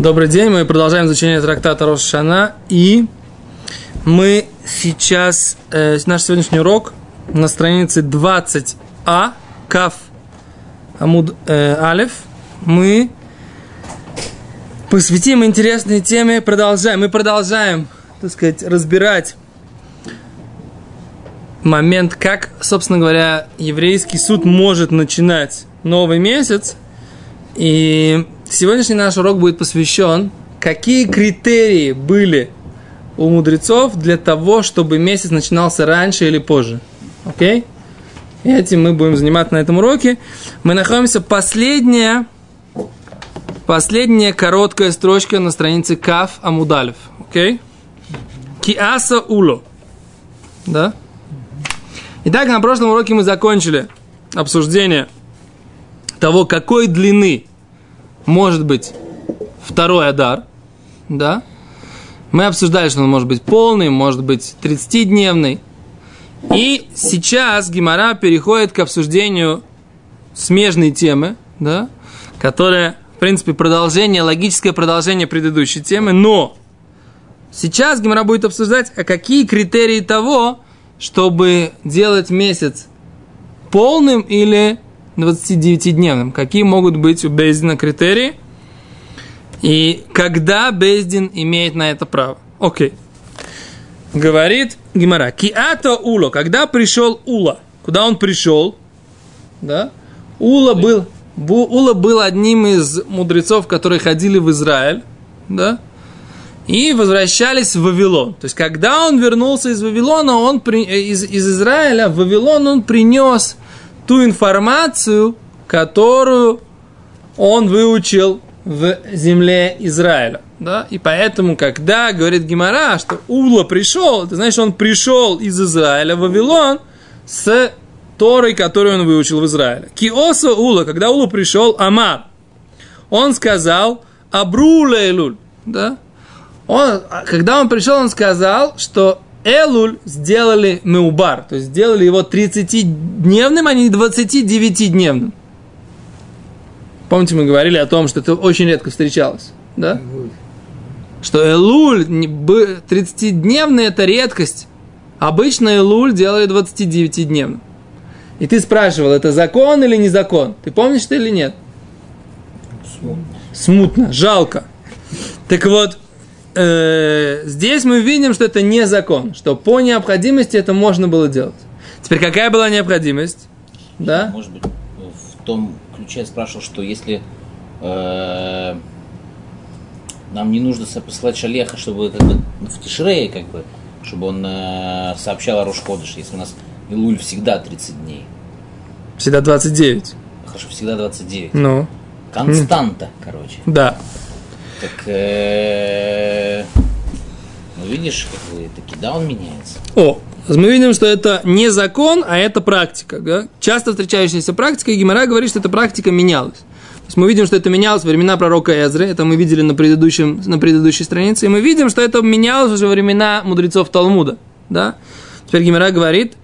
Добрый день, мы продолжаем изучение трактата Рошана, и мы сейчас, э, наш сегодняшний урок на странице 20а, Каф Амуд э, Алев, мы посвятим интересной теме, продолжаем, мы продолжаем, так сказать, разбирать момент, как, собственно говоря, еврейский суд может начинать новый месяц, и Сегодняшний наш урок будет посвящен, какие критерии были у мудрецов для того, чтобы месяц начинался раньше или позже. Окей? И этим мы будем заниматься на этом уроке. Мы находимся последняя, последняя короткая строчка на странице Каф Амудалев. Окей? Киаса Уло. Да? Итак, на прошлом уроке мы закончили обсуждение того, какой длины может быть второй Адар, да? Мы обсуждали, что он может быть полный, может быть 30-дневный. И сейчас Гимара переходит к обсуждению смежной темы, да, которая, в принципе, продолжение, логическое продолжение предыдущей темы, но сейчас Гимара будет обсуждать, а какие критерии того, чтобы делать месяц полным или 29-дневным. Какие могут быть у Бейздина критерии? И когда Бейздин имеет на это право? Окей. Говорит Гимара. Киато Уло. Когда пришел Ула? Куда он пришел? Да? Ула был, Ула был одним из мудрецов, которые ходили в Израиль. Да? и возвращались в Вавилон. То есть, когда он вернулся из Вавилона, он при, из, из Израиля в Вавилон он принес ту информацию, которую он выучил в земле Израиля. Да? И поэтому, когда говорит Гимара, что Ула пришел, это значит, он пришел из Израиля в Вавилон с Торой, которую он выучил в Израиле. Киоса Ула, когда Ула пришел, Амар, он сказал, Абрула Элуль, да? Он, когда он пришел, он сказал, что Элуль сделали Меубар, то есть сделали его 30-дневным, а не 29-дневным. Помните, мы говорили о том, что это очень редко встречалось, да? Что Элуль 30-дневный это редкость. Обычно Элуль делали 29-дневным. И ты спрашивал, это закон или не закон? Ты помнишь это или нет? Смутно. Смутно, жалко. Так вот, э, здесь мы видим, что это не закон, что по необходимости это можно было делать. Теперь какая была необходимость? Да? Может быть, в том ключе я спрашивал, что если э, нам не нужно посылать шалеха, чтобы как бы в Тишрее, как бы, чтобы он э, сообщал о Рошходыш, если у нас Илуль всегда 30 дней. Всегда 29. Хорошо, всегда 29. Ну. Константа, короче. Да. Так, э, ну видишь, как бы, таки, да, он меняется. О, мы видим, что это не закон, а это практика. Да? Часто встречающаяся практика, и Гимара говорит, что эта практика менялась. То есть мы видим, что это менялось во времена пророка Эзры, это мы видели на, предыдущем, на предыдущей странице, и мы видим, что это менялось уже во времена мудрецов Талмуда. Да? Теперь Гимара говорит,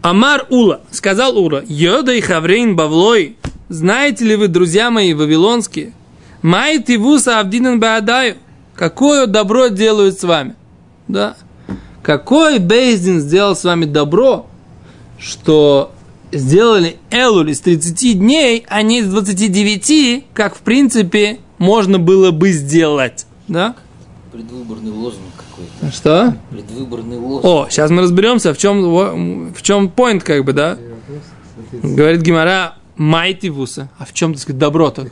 Амар Ула, сказал Ура, Йода и Хаврейн Бавлой, знаете ли вы, друзья мои, вавилонские, Майти вуса авдинан баадаю. Какое добро делают с вами? Да? Какой Бейздин сделал с вами добро, что сделали Элуль из 30 дней, а не из 29, как в принципе можно было бы сделать. Да? Предвыборный лозунг какой-то. Что? Предвыборный лозунг. О, сейчас мы разберемся, в чем, в чем point, как бы, да? Говорит Гимара, Майтивуса. А в чем, так сказать, добро-то?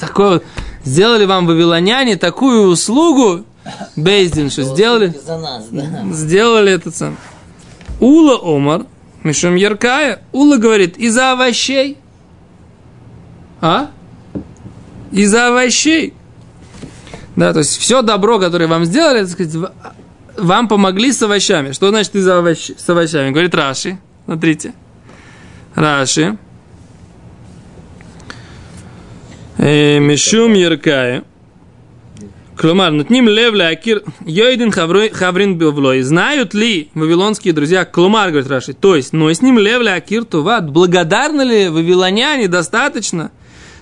Такое вот. Сделали вам вавилоняне такую услугу, Бейздин, что сделали? За нас, да. Сделали этот сам. Ула Омар, Мишум Яркая. Ула говорит, из-за овощей. А? Из-за овощей. Да, то есть все добро, которое вам сделали, так сказать, вам помогли с овощами. Что значит из-за овощ... с овощами? Говорит Раши. Смотрите. Раши. Мишум Яркая. Кломар, ним лев акир йойдин хаврин бевлой. Знают ли вавилонские друзья, кломар, говорит Раши, то есть, но с ним лев акир туват, благодарны ли вавилоняне достаточно,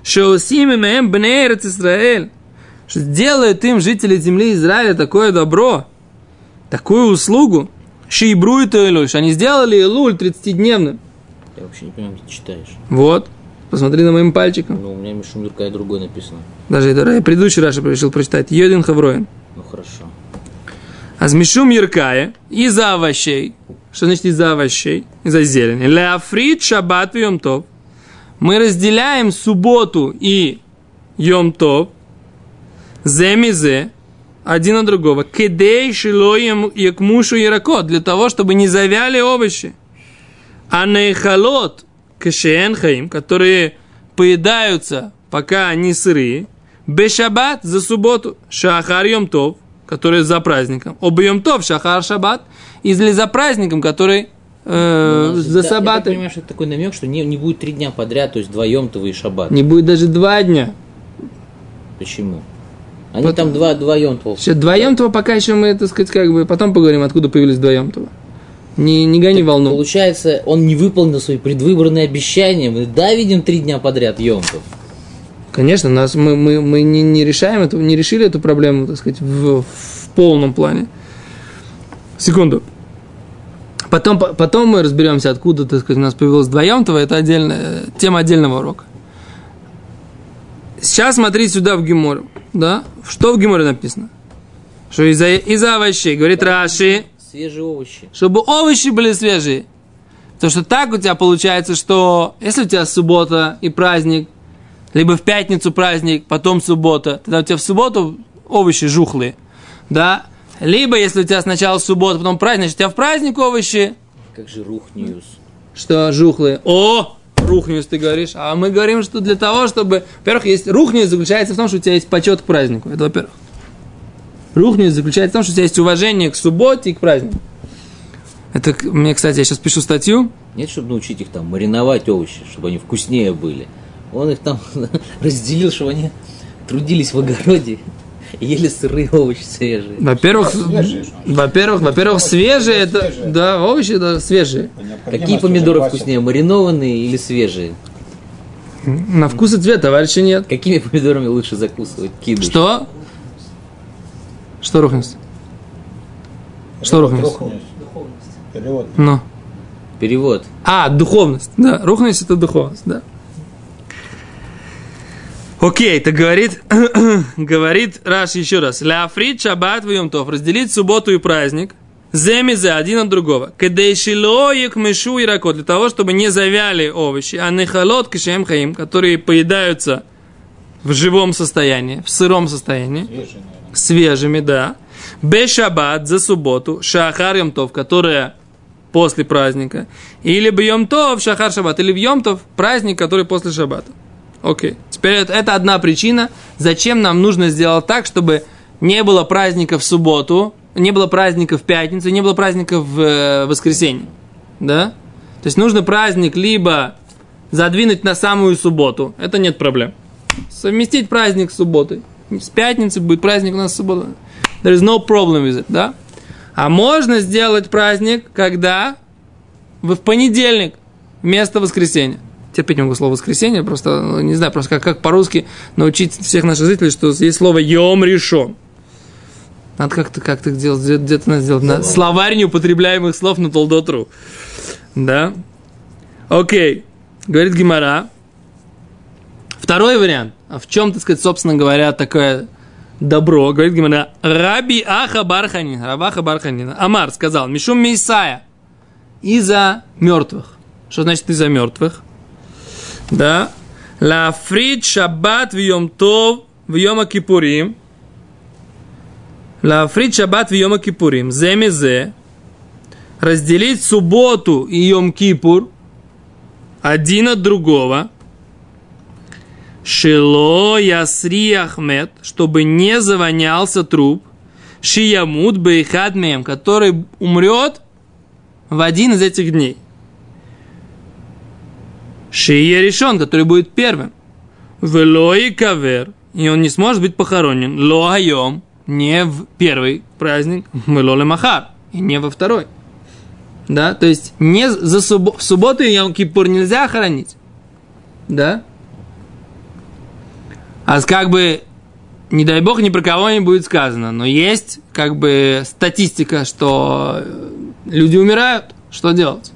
что усими мем бнеерец Израиль, что делают им жители земли Израиля такое добро, такую услугу, шиибру и Илуль, что они сделали Илуль 30-дневным. Я вообще не понимаю, ты читаешь. Вот, посмотри на моим пальчиком. Ну, у меня Мишум Юркай другой написано. Даже это я предыдущий Раша решил прочитать. Йодин Хавроин. Ну, хорошо. А с Мишум Яркая из-за овощей. Что значит из-за овощей? Из-за зелени. Леофрит шаббат и йомтов. Мы разделяем субботу и йомтов. Земизе. Один на другого. Кедей шилоем якмушу яракот. Для того, чтобы не завяли овощи. А нейхалот кешен хаим, которые поедаются, пока они сырые. Бешабат за субботу. Шахар йомтов который за праздником. Оба Йом-Тов, Шахар Шаббат, или за праздником, который э, Ну, за да, Я так Саббаты. понимаю, что это такой намек, что не, не будет три дня подряд, то есть два Йомтова и Шаббат. Не будет даже два дня. Почему? Они Потом- там два, два Йомтова. Сейчас два Йом-Това, пока еще мы, так сказать, как бы, потом поговорим, откуда появились два Йом-Това. Не, не гони волну. Получается, он не выполнил свои предвыборные обещания. Мы да видим три дня подряд Йомтов. Конечно, нас, мы, мы, мы не, не решаем эту, не решили эту проблему, так сказать, в, в полном плане. Секунду. Потом, по- потом мы разберемся, откуда, так сказать, у нас появилось вдвоем, то это отдельная, тема отдельного урока. Сейчас смотри сюда в Геморе, да? Что в Геморе написано? Что из-за, из-за овощей, говорит Раши, Свежие овощи. чтобы овощи были свежие. Потому что так у тебя получается, что если у тебя суббота и праздник, либо в пятницу праздник, потом суббота, тогда у тебя в субботу овощи жухлые, да? Либо если у тебя сначала суббота, потом праздник, значит, у тебя в праздник овощи, Как же רוחניות. что жухлые. О, רוחניות ты говоришь. А мы говорим, что для того, чтобы... Во-первых, есть רוחניות заключается в том, что у тебя есть почет к празднику. Это во-первых. רוחניות заключается в том, что у тебя есть уважение к субботе и к празднику. Это, мне, кстати, я сейчас пишу статью. Нет, чтобы научить их там мариновать овощи, чтобы они вкуснее были. Он их там разделил, чтобы они трудились в огороде и ели сырые овощи свежие. Во-первых, Свежие. во-первых, во-первых, свежие, это, Свежие. да, овощи, да, свежие. Какие помидоры вкуснее, маринованные или свежие? На вкус и цвет, товарища, нет. Какими помидорами лучше закусывать? Кидыш. Что? Что рухнес? Что рухнес? Перевод. Ну. Перевод. А, духовность, да. Рухнность это духовность, да. Окей, так говорит, говорит Раш еще раз. Ляфрит шаббат в. Разделить субботу и праздник. Земи за один от другого. Кадейшилоек мешу и ракот. Для того, чтобы не завяли овощи. А нехалот кишем хаим, которые поедаются в живом состоянии, в сыром состоянии Свежие. Свежими, да. Бешаббат за субботу, шахар йомтов, которая после праздника. Или бьемтов, шахар шаббат, или бьемтов, праздник, который после шаббата. Окей. Теперь это, это одна причина, зачем нам нужно сделать так, чтобы не было праздника в субботу, не было праздника в пятницу, не было праздника в э, воскресенье. Да? То есть нужно праздник либо задвинуть на самую субботу, это нет проблем. Совместить праздник с субботой. С пятницы будет праздник у нас в субботу. There is no problem with it, да? А можно сделать праздник, когда вы в понедельник вместо воскресенья. Терпеть не могу слово воскресенье, просто, ну, не знаю, просто как, как по-русски научить всех наших зрителей, что есть слово «йом решен». Надо как-то как делать, где- где-то надо сделать. На словарь неупотребляемых слов на Толдотру. Да? Окей. Говорит Гимара. Второй вариант. А в чем, так сказать, собственно говоря, такое добро? Говорит Гимара. Раби Аха Барханин. Рабаха Барханин. Амар сказал. Мишум Мейсая. Из-за мертвых. Что значит из-за мертвых? Да. Лафрид шаббат в тов в йома кипурим. Лафрид шаббат в йома кипурим. Земи зе. Разделить субботу и йом кипур один от другого. Шило ясри Ахмед, чтобы не завонялся труп. Шиямут бейхадмеем, который умрет в один из этих дней. Шия решен, который будет первым. Велой кавер, и он не сможет быть похоронен. Ло айом, не в первый праздник, вело махар, и не во второй. Да, то есть не за суб... в субботу и Йом Кипур нельзя хоронить. Да? А как бы не дай бог, ни про кого не будет сказано, но есть как бы статистика, что люди умирают, что делать?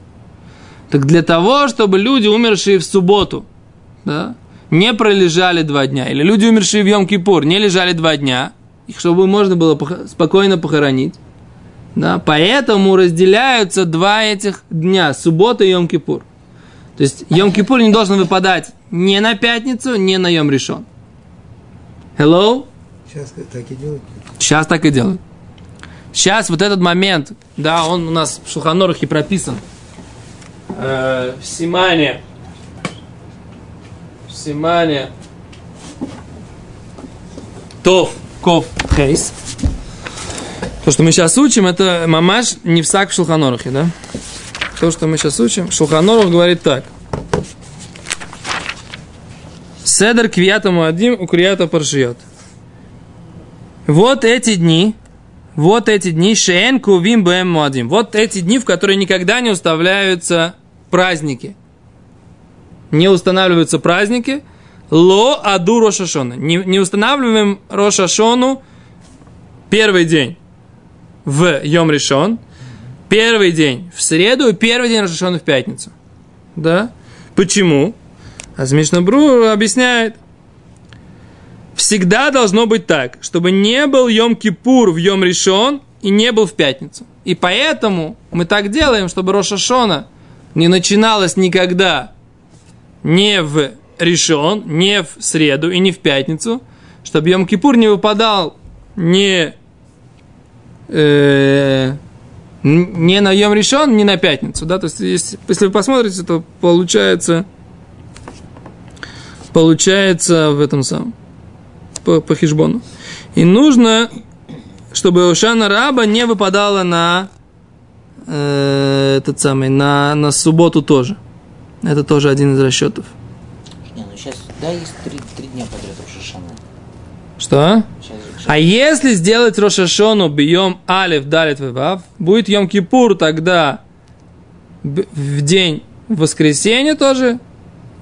Так для того, чтобы люди, умершие в субботу, да, не пролежали два дня, или люди, умершие в Йом-Кипур, не лежали два дня, их чтобы можно было спокойно похоронить, да, поэтому разделяются два этих дня, суббота и Йом-Кипур. То есть Йом-Кипур не должен выпадать ни на пятницу, ни на Йом решен. Hello? Сейчас так и делают. Сейчас так и делают. Сейчас вот этот момент, да, он у нас в Шуханорахе прописан. Э, в Симане. В Симане. Тов, Ков, Хейс. То, что мы сейчас учим, это мамаш не в сак в Шулханорахе, да? То, что мы сейчас учим, Шулханорах говорит так. Седер квията муадим у крията паршиот. Вот эти дни, вот эти дни, шеен кувим бэм муадим. Вот эти дни, в которые никогда не уставляются праздники. Не устанавливаются праздники. Ло аду рошашона. Не, не устанавливаем рошашону первый день в Йом Решон, первый день в среду и первый день Рошашона в пятницу. Да? Почему? А Бру объясняет, всегда должно быть так, чтобы не был Йом-Кипур в Йом Решон и не был в пятницу. И поэтому мы так делаем, чтобы Рошашона не начиналось никогда не в решен, не в среду и не в пятницу, чтобы Йом-Кипур не выпадал не, э, не на Йом решен, не на пятницу. Да? То есть, если, если вы посмотрите, то получается, получается в этом самом, по, по хижбону. И нужно, чтобы Ошана Раба не выпадала на э, этот самый, на, на субботу тоже. Это тоже один из расчетов. Не, ну сейчас, да, есть три, три дня подряд Рошашана. Что? Сейчас, сейчас. А если сделать Рошашону бьем Алиф, Далит, Вав, будет Йом Кипур тогда в день воскресенья тоже,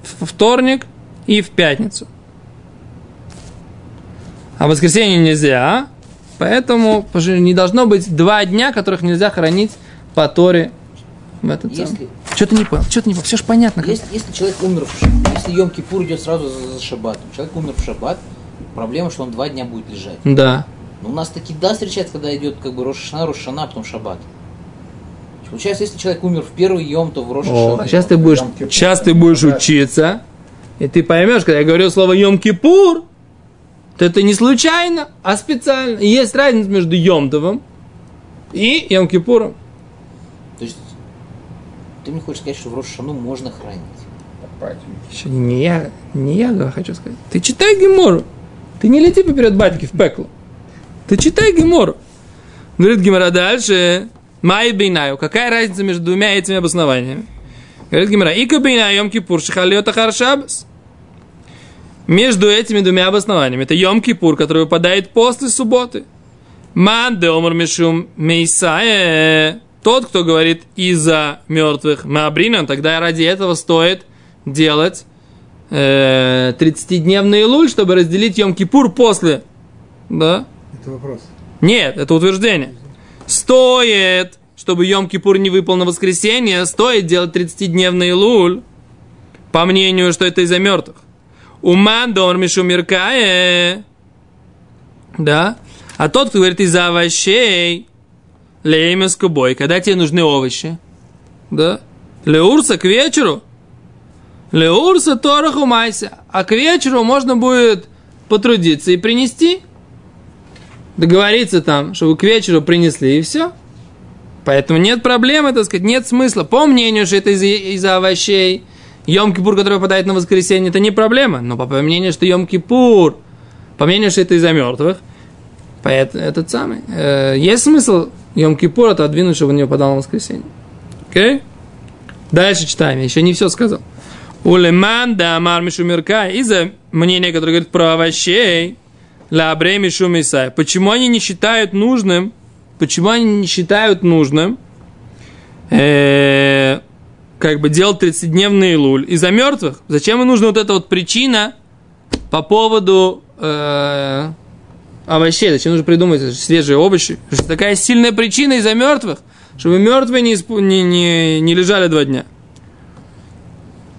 в вторник и в пятницу. А в воскресенье нельзя, поэтому не должно быть два дня, которых нельзя хранить по Торе в этот если, Что ты не понял? Что ты не понял? Все же понятно. Если, если человек умер в шаббат, если Йом Кипур идет сразу за, за шаббатом, человек умер в шаббат, проблема, что он два дня будет лежать. Да. Но у нас таки да встречается, когда идет как бы Рошашана, Рошашана, а потом шаббат. Получается, если человек умер в первый Йом, то в Рошашана. Сейчас ты будешь, сейчас ты будешь учиться, и ты поймешь, когда я говорю слово Йом Кипур, то это не случайно, а специально. И есть разница между Йомтовым и Йом Кипуром. То есть ты мне хочешь сказать, что в Рошану можно хранить? Еще не я, не я хочу сказать. Ты читай Гемору. Ты не лети поперед батьки в пекло. Ты читай Гемору. Говорит Гемора дальше. Май бейнаю. Какая разница между двумя этими обоснованиями? Говорит Гемора. Ика бейнаю Йом Кипур шихалиота харшабас. Между этими двумя обоснованиями. Это Йом Кипур, который выпадает после субботы. Ман де омар мишум мейсае тот, кто говорит из-за мертвых Маабринан, тогда ради этого стоит делать э, 30-дневный луль, чтобы разделить Йом-Кипур после. Да? Это вопрос. Нет, это утверждение. Стоит, чтобы Йом-Кипур не выпал на воскресенье, стоит делать 30-дневный луль, по мнению, что это из-за мертвых. Уман дор мишу миркае. Да? А тот, кто говорит из-за овощей, Леймес кубой, когда тебе нужны овощи, да? Леурса к вечеру. Леурса тораху майся. А к вечеру можно будет потрудиться и принести. Договориться там, чтобы к вечеру принесли, и все. Поэтому нет проблемы, так сказать, нет смысла. По мнению, что это из-за из овощей, Йом-Кипур, который выпадает на воскресенье, это не проблема. Но по мнению, что Йом-Кипур, по мнению, что это из-за мертвых, поэтому этот самый, э, есть смысл Йом-Кипур отодвинуть, чтобы он не выпадал на воскресенье. Окей? Okay? Дальше читаем, я еще не все сказал. Улеман да амар мишумирка. Из-за мнения, которое говорит про овощей, ла абрей мишумисай. Почему они не считают нужным, почему они не считают нужным, э, как бы делать 30-дневный луль из-за мертвых? Зачем им нужна вот эта вот причина по поводу э, овощей, зачем нужно придумать свежие овощи? Что такая сильная причина из-за мертвых, чтобы мертвые не, не, не, не лежали два дня.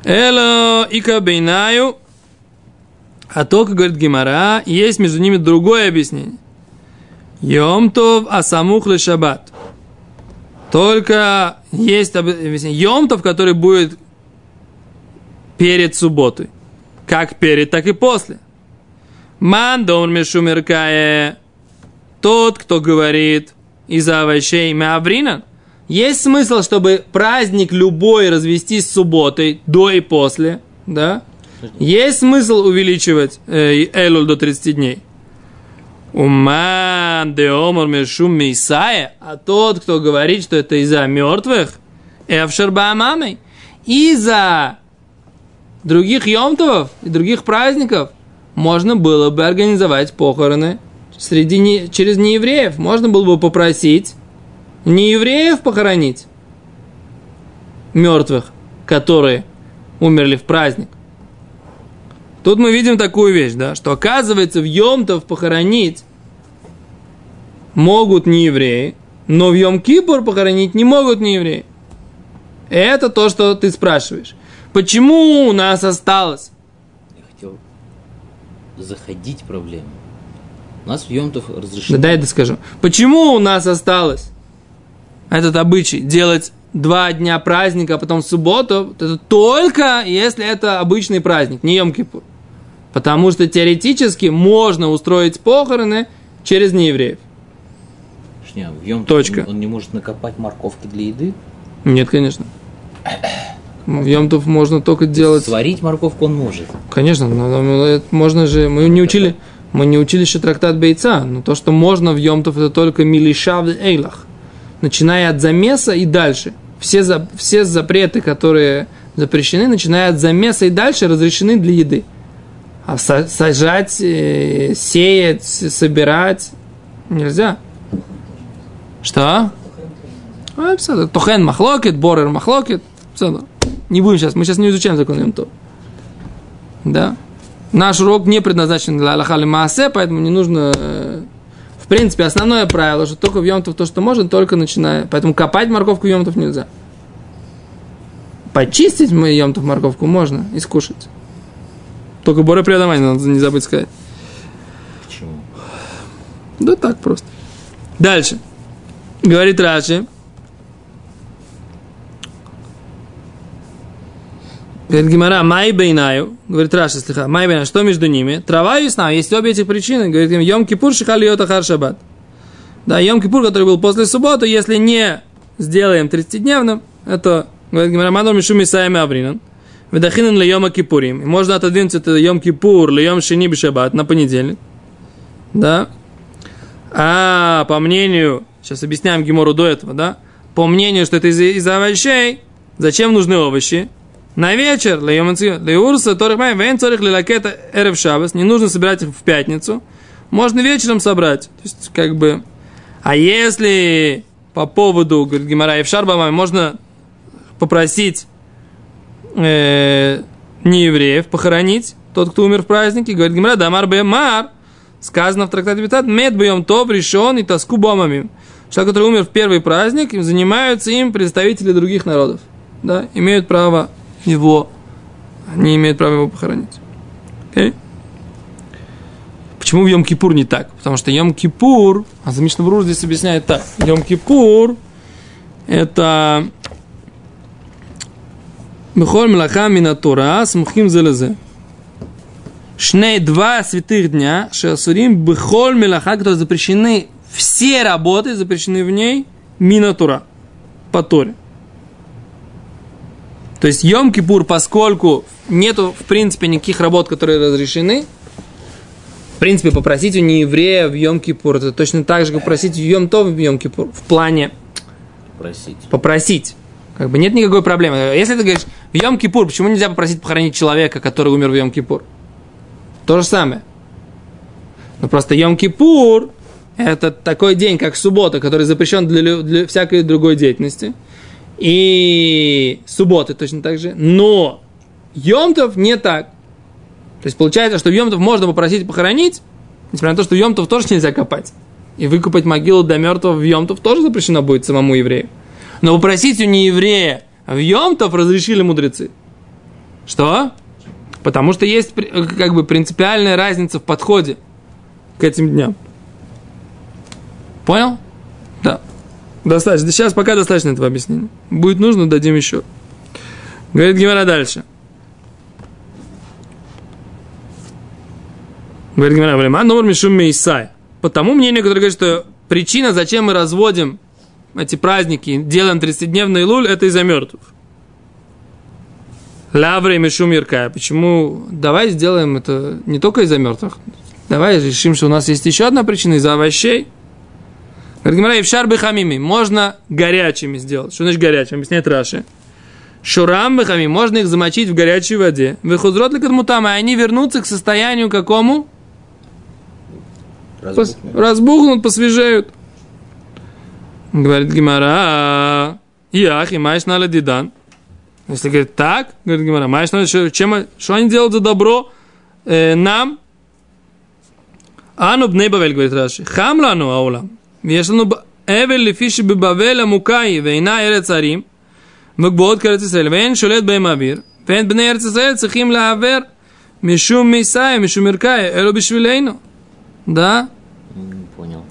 Эло и кабейнаю. А то, как говорит Гимара, есть между ними другое объяснение. Йомтов асамух шаббат. Только есть. Йомтов, который будет перед субботой. Как перед, так и после. Ман дом мешумеркае. Тот, кто говорит из-за овощей меаврина. Есть смысл, чтобы праздник любой развести с субботой до и после, да? Есть смысл увеличивать э, Элуль до 30 дней. Уман де омар мешум мисая, а тот, кто говорит, что это из-за мертвых, эвшерба мамой, из-за других йомтовов и других праздников можно было бы организовать похороны среди не, через неевреев. Можно было бы попросить неевреев похоронить мертвых, которые умерли в праздник. Тут мы видим такую вещь, да, что оказывается в Йомтов похоронить могут не евреи, но в Йом-Кипур похоронить не могут не евреи. Это то, что ты спрашиваешь. Почему у нас осталось? Я хотел заходить проблему. У нас в Йомтов разрешено... Да дай я скажу. Почему у нас осталось этот обычай делать два дня праздника, а потом субботу? Это только если это обычный праздник, не Йом-Кипур. Потому что теоретически можно устроить похороны через неевреев. Шня, в Точка. Он, он не может накопать морковки для еды. Нет, конечно. В Йомтов можно только делать... Сварить морковку он может. Конечно, но, можно же... Мы не учили... Мы не учили еще трактат Бейца, но то, что можно в Йомтов, это только Милиша в Эйлах. Начиная от замеса и дальше. Все, за, все запреты, которые запрещены, начиная от замеса и дальше, разрешены для еды. А сажать, э, сеять, собирать нельзя. Что? А, Тохен махлокет, борер махлокет. Не будем сейчас, мы сейчас не изучаем закон то. Да? Наш урок не предназначен для Аллахали Маасе, поэтому не нужно... Э, в принципе, основное правило, что только в Йомтов то, что можно, только начиная. Поэтому копать морковку в Йомтов нельзя. Почистить мы Йомтов морковку можно и скушать. Только Боре преодавание надо не забыть сказать. Почему? Да так просто. Дальше. Говорит Раши. Говорит Гимара, май бейнаю, говорит Раши, слыха, май бейнаю, что между ними? Трава и весна, есть обе этих причины. Говорит, Йом Кипур шихали йота хар шаббат. Да, Йом Кипур, который был после субботы, если не сделаем 30-дневным, это, говорит Гимара, мадор мишу мисаями авринан. Ведахинан ли Йома Кипурим. Можно отодвинуть это Йом Кипур, ли Йом Шини Бишабат на понедельник. Да. А по мнению, сейчас объясняем Гимору до этого, да? По мнению, что это из, из овощей, зачем нужны овощи? На вечер, леурса, торихмай, вен цорих лилакета эрев шабас, не нужно собирать их в пятницу, можно вечером собрать. То есть, как бы, а если по поводу, говорит Гимара и Шарбама, можно попросить э, неевреев похоронить, тот, кто умер в празднике, говорит Гимара, дамар бе мар, сказано в трактате Бетат, мед бьем тов, решен и тоску бомами. Человек, который умер в первый праздник, им занимаются им представители других народов. Да, имеют право его, они имеют право его похоронить. Окей? Почему в Йом-Кипур не так? Потому что Йом-Кипур, а за Мишнабрур здесь объясняет так. Йом-Кипур это Бехоль млаха минатура смухим залезе. Шней два святых дня, шеасурим бехоль мелаха, которые запрещены, все работы запрещены в ней, минатура, по Торе. То есть Йом-Кипур, поскольку нету, в принципе, никаких работ, которые разрешены, в принципе, попросить у нееврея в Йом-Кипур, это точно так же, как попросить в Йом-Тов в Йом-Кипур, в плане Просить. попросить. Как бы нет никакой проблемы. Если ты говоришь, в Йом-Кипур, почему нельзя попросить похоронить человека, который умер в Йом-Кипур? То же самое. Но просто Йом-Кипур – это такой день, как суббота, который запрещен для, для всякой другой деятельности. И субботы точно так же. Но Йомтов не так. То есть получается, что в Йомтов можно попросить похоронить Несмотря на то, что в Йомтов тоже нельзя копать. И выкопать могилу для мертвого в Йомтов тоже запрещено будет самому еврею. Но попросить у нееврея в Йомтов разрешили мудрецы. Что? Потому что есть при- как бы принципиальная разница в подходе к этим дням. Понял? Да. Достаточно. Сейчас пока достаточно этого объяснения. Будет нужно, дадим еще. Говорит Гимара дальше. Говорит Гимара, «Влеман номер мишум мейсай». По тому мнению, которое говорит, что причина, зачем мы разводим эти праздники, делаем 30-дневный луль, это из-за мертвых. Лавры мишум яркая. Почему? Давай сделаем это не только из-за мертвых. Давай решим, что у нас есть еще одна причина из-за овощей. Говорит и в шар бехамими можно горячими сделать. Что значит горячим? Объясняет Раши. Шурам бехами, можно их замочить в горячей воде. Выхузрот кадмутам, и они вернутся к состоянию какому? Пос- разбухнут, посвежеют. Говорит Гимара, Ях, и маешь на дидан. Если говорит так, говорит Гимара, маешь на что, чем, что они делают за добро э, нам? Ану бней Бавель, говорит Раши, хам лану аулам. ויש לנו אבל לפי שבבבל עמוקה היא ואינה ארץ ערים וגבוהות כארץ ישראל ואין שולט בהם אוויר ואין בני ארץ ישראל צריכים לעבר משום מיסאי, משום מרקאי, אלו בשבילנו. Да? М, Понял.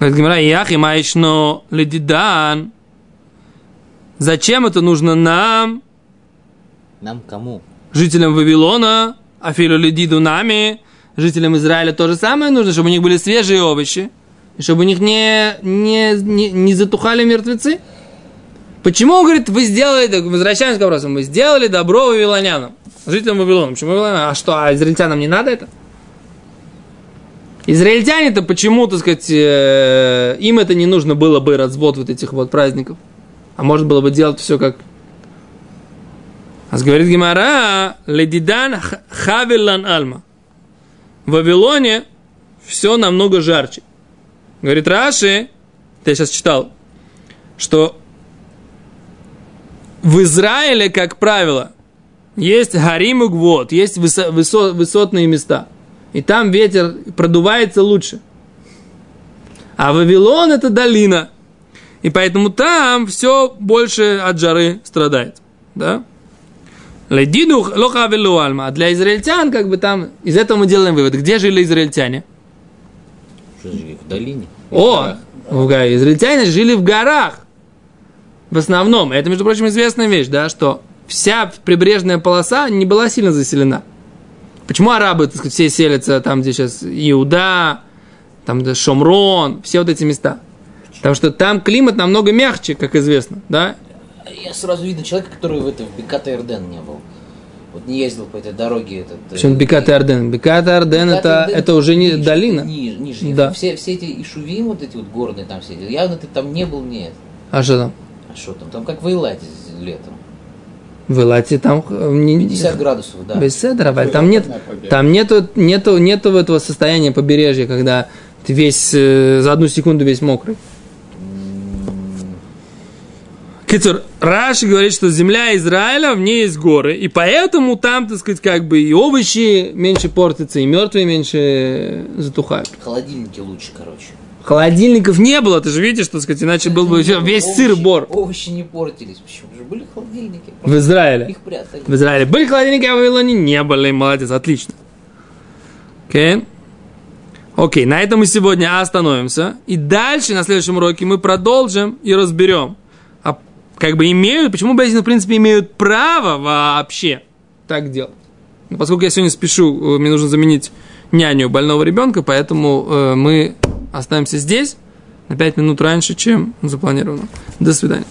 Говорит Гимара, яхи маишно ледидан. Зачем это нужно нам, Нам кому? жителям Вавилона, афилу ледиду нами, жителям Израиля то же самое нужно, чтобы у них были свежие овощи, и чтобы у них не, не, не, не затухали мертвецы? Почему, он говорит, вы сделали, возвращаемся к вопросу, вы сделали добро вавилонянам, жителям Вавилона. Почему вавилонянам? А что, а израильтянам не надо это? Израильтяне-то почему, так сказать, э, им это не нужно было бы развод вот этих вот праздников. А можно было бы делать все как... А говорит Гимара, ледидан х- хавелан альма. В Вавилоне все намного жарче. Говорит Раши, я сейчас читал, что в Израиле, как правило, есть гарим и гвот, есть высо- высо- высотные места. И там ветер продувается лучше. А Вавилон это долина. И поэтому там все больше от жары страдает. Да? Ледиду лоха альма. А для израильтян, как бы там, из этого мы делаем вывод. Где жили израильтяне? Же, в долине? О, в горах. израильтяне жили в горах. В основном. Это, между прочим, известная вещь, да, что вся прибрежная полоса не была сильно заселена. Почему арабы, так сказать, все селятся там, где сейчас Иуда, там Шомрон, все вот эти места? Потому что там климат намного мягче, как известно, да? Я сразу видно человека, который в, это, в Беката Эрден не был. Вот не ездил по этой дороге. Этот, э, Причем Бекат и Арден. Бекат и Арден Бекат это, Эрден это уже не ниже, долина. Ниже, ниже. Да. Все, все эти ишувим, вот эти вот горные там все. эти, Явно ты там не был, нет. А что там? А что там? Там как в Эйлате летом. В Элате там э, не- 50 градусов, да. Без седра, там нет, там нету, нету, нету этого состояния побережья, когда ты весь э, за одну секунду весь мокрый. Кицур, Раши говорит, что земля Израиля, в ней есть горы, и поэтому там, так сказать, как бы и овощи меньше портятся, и мертвые меньше затухают. Холодильники лучше, короче. Холодильников не было, ты же видишь, что, так сказать, иначе был бы весь сыр Овощи- не портились. Почему же были холодильники? в Израиле. Их прятали. В Израиле были холодильники, а в Вавилоне не были. Молодец, отлично. Окей. Окей, на этом мы сегодня остановимся. И дальше, на следующем уроке, мы продолжим и разберем. А как бы имеют, почему братья, в принципе, имеют право вообще так делать. Но поскольку я сегодня спешу, э, мне нужно заменить няню больного ребенка, поэтому э, мы останемся здесь на 5 минут раньше, чем запланировано. До свидания.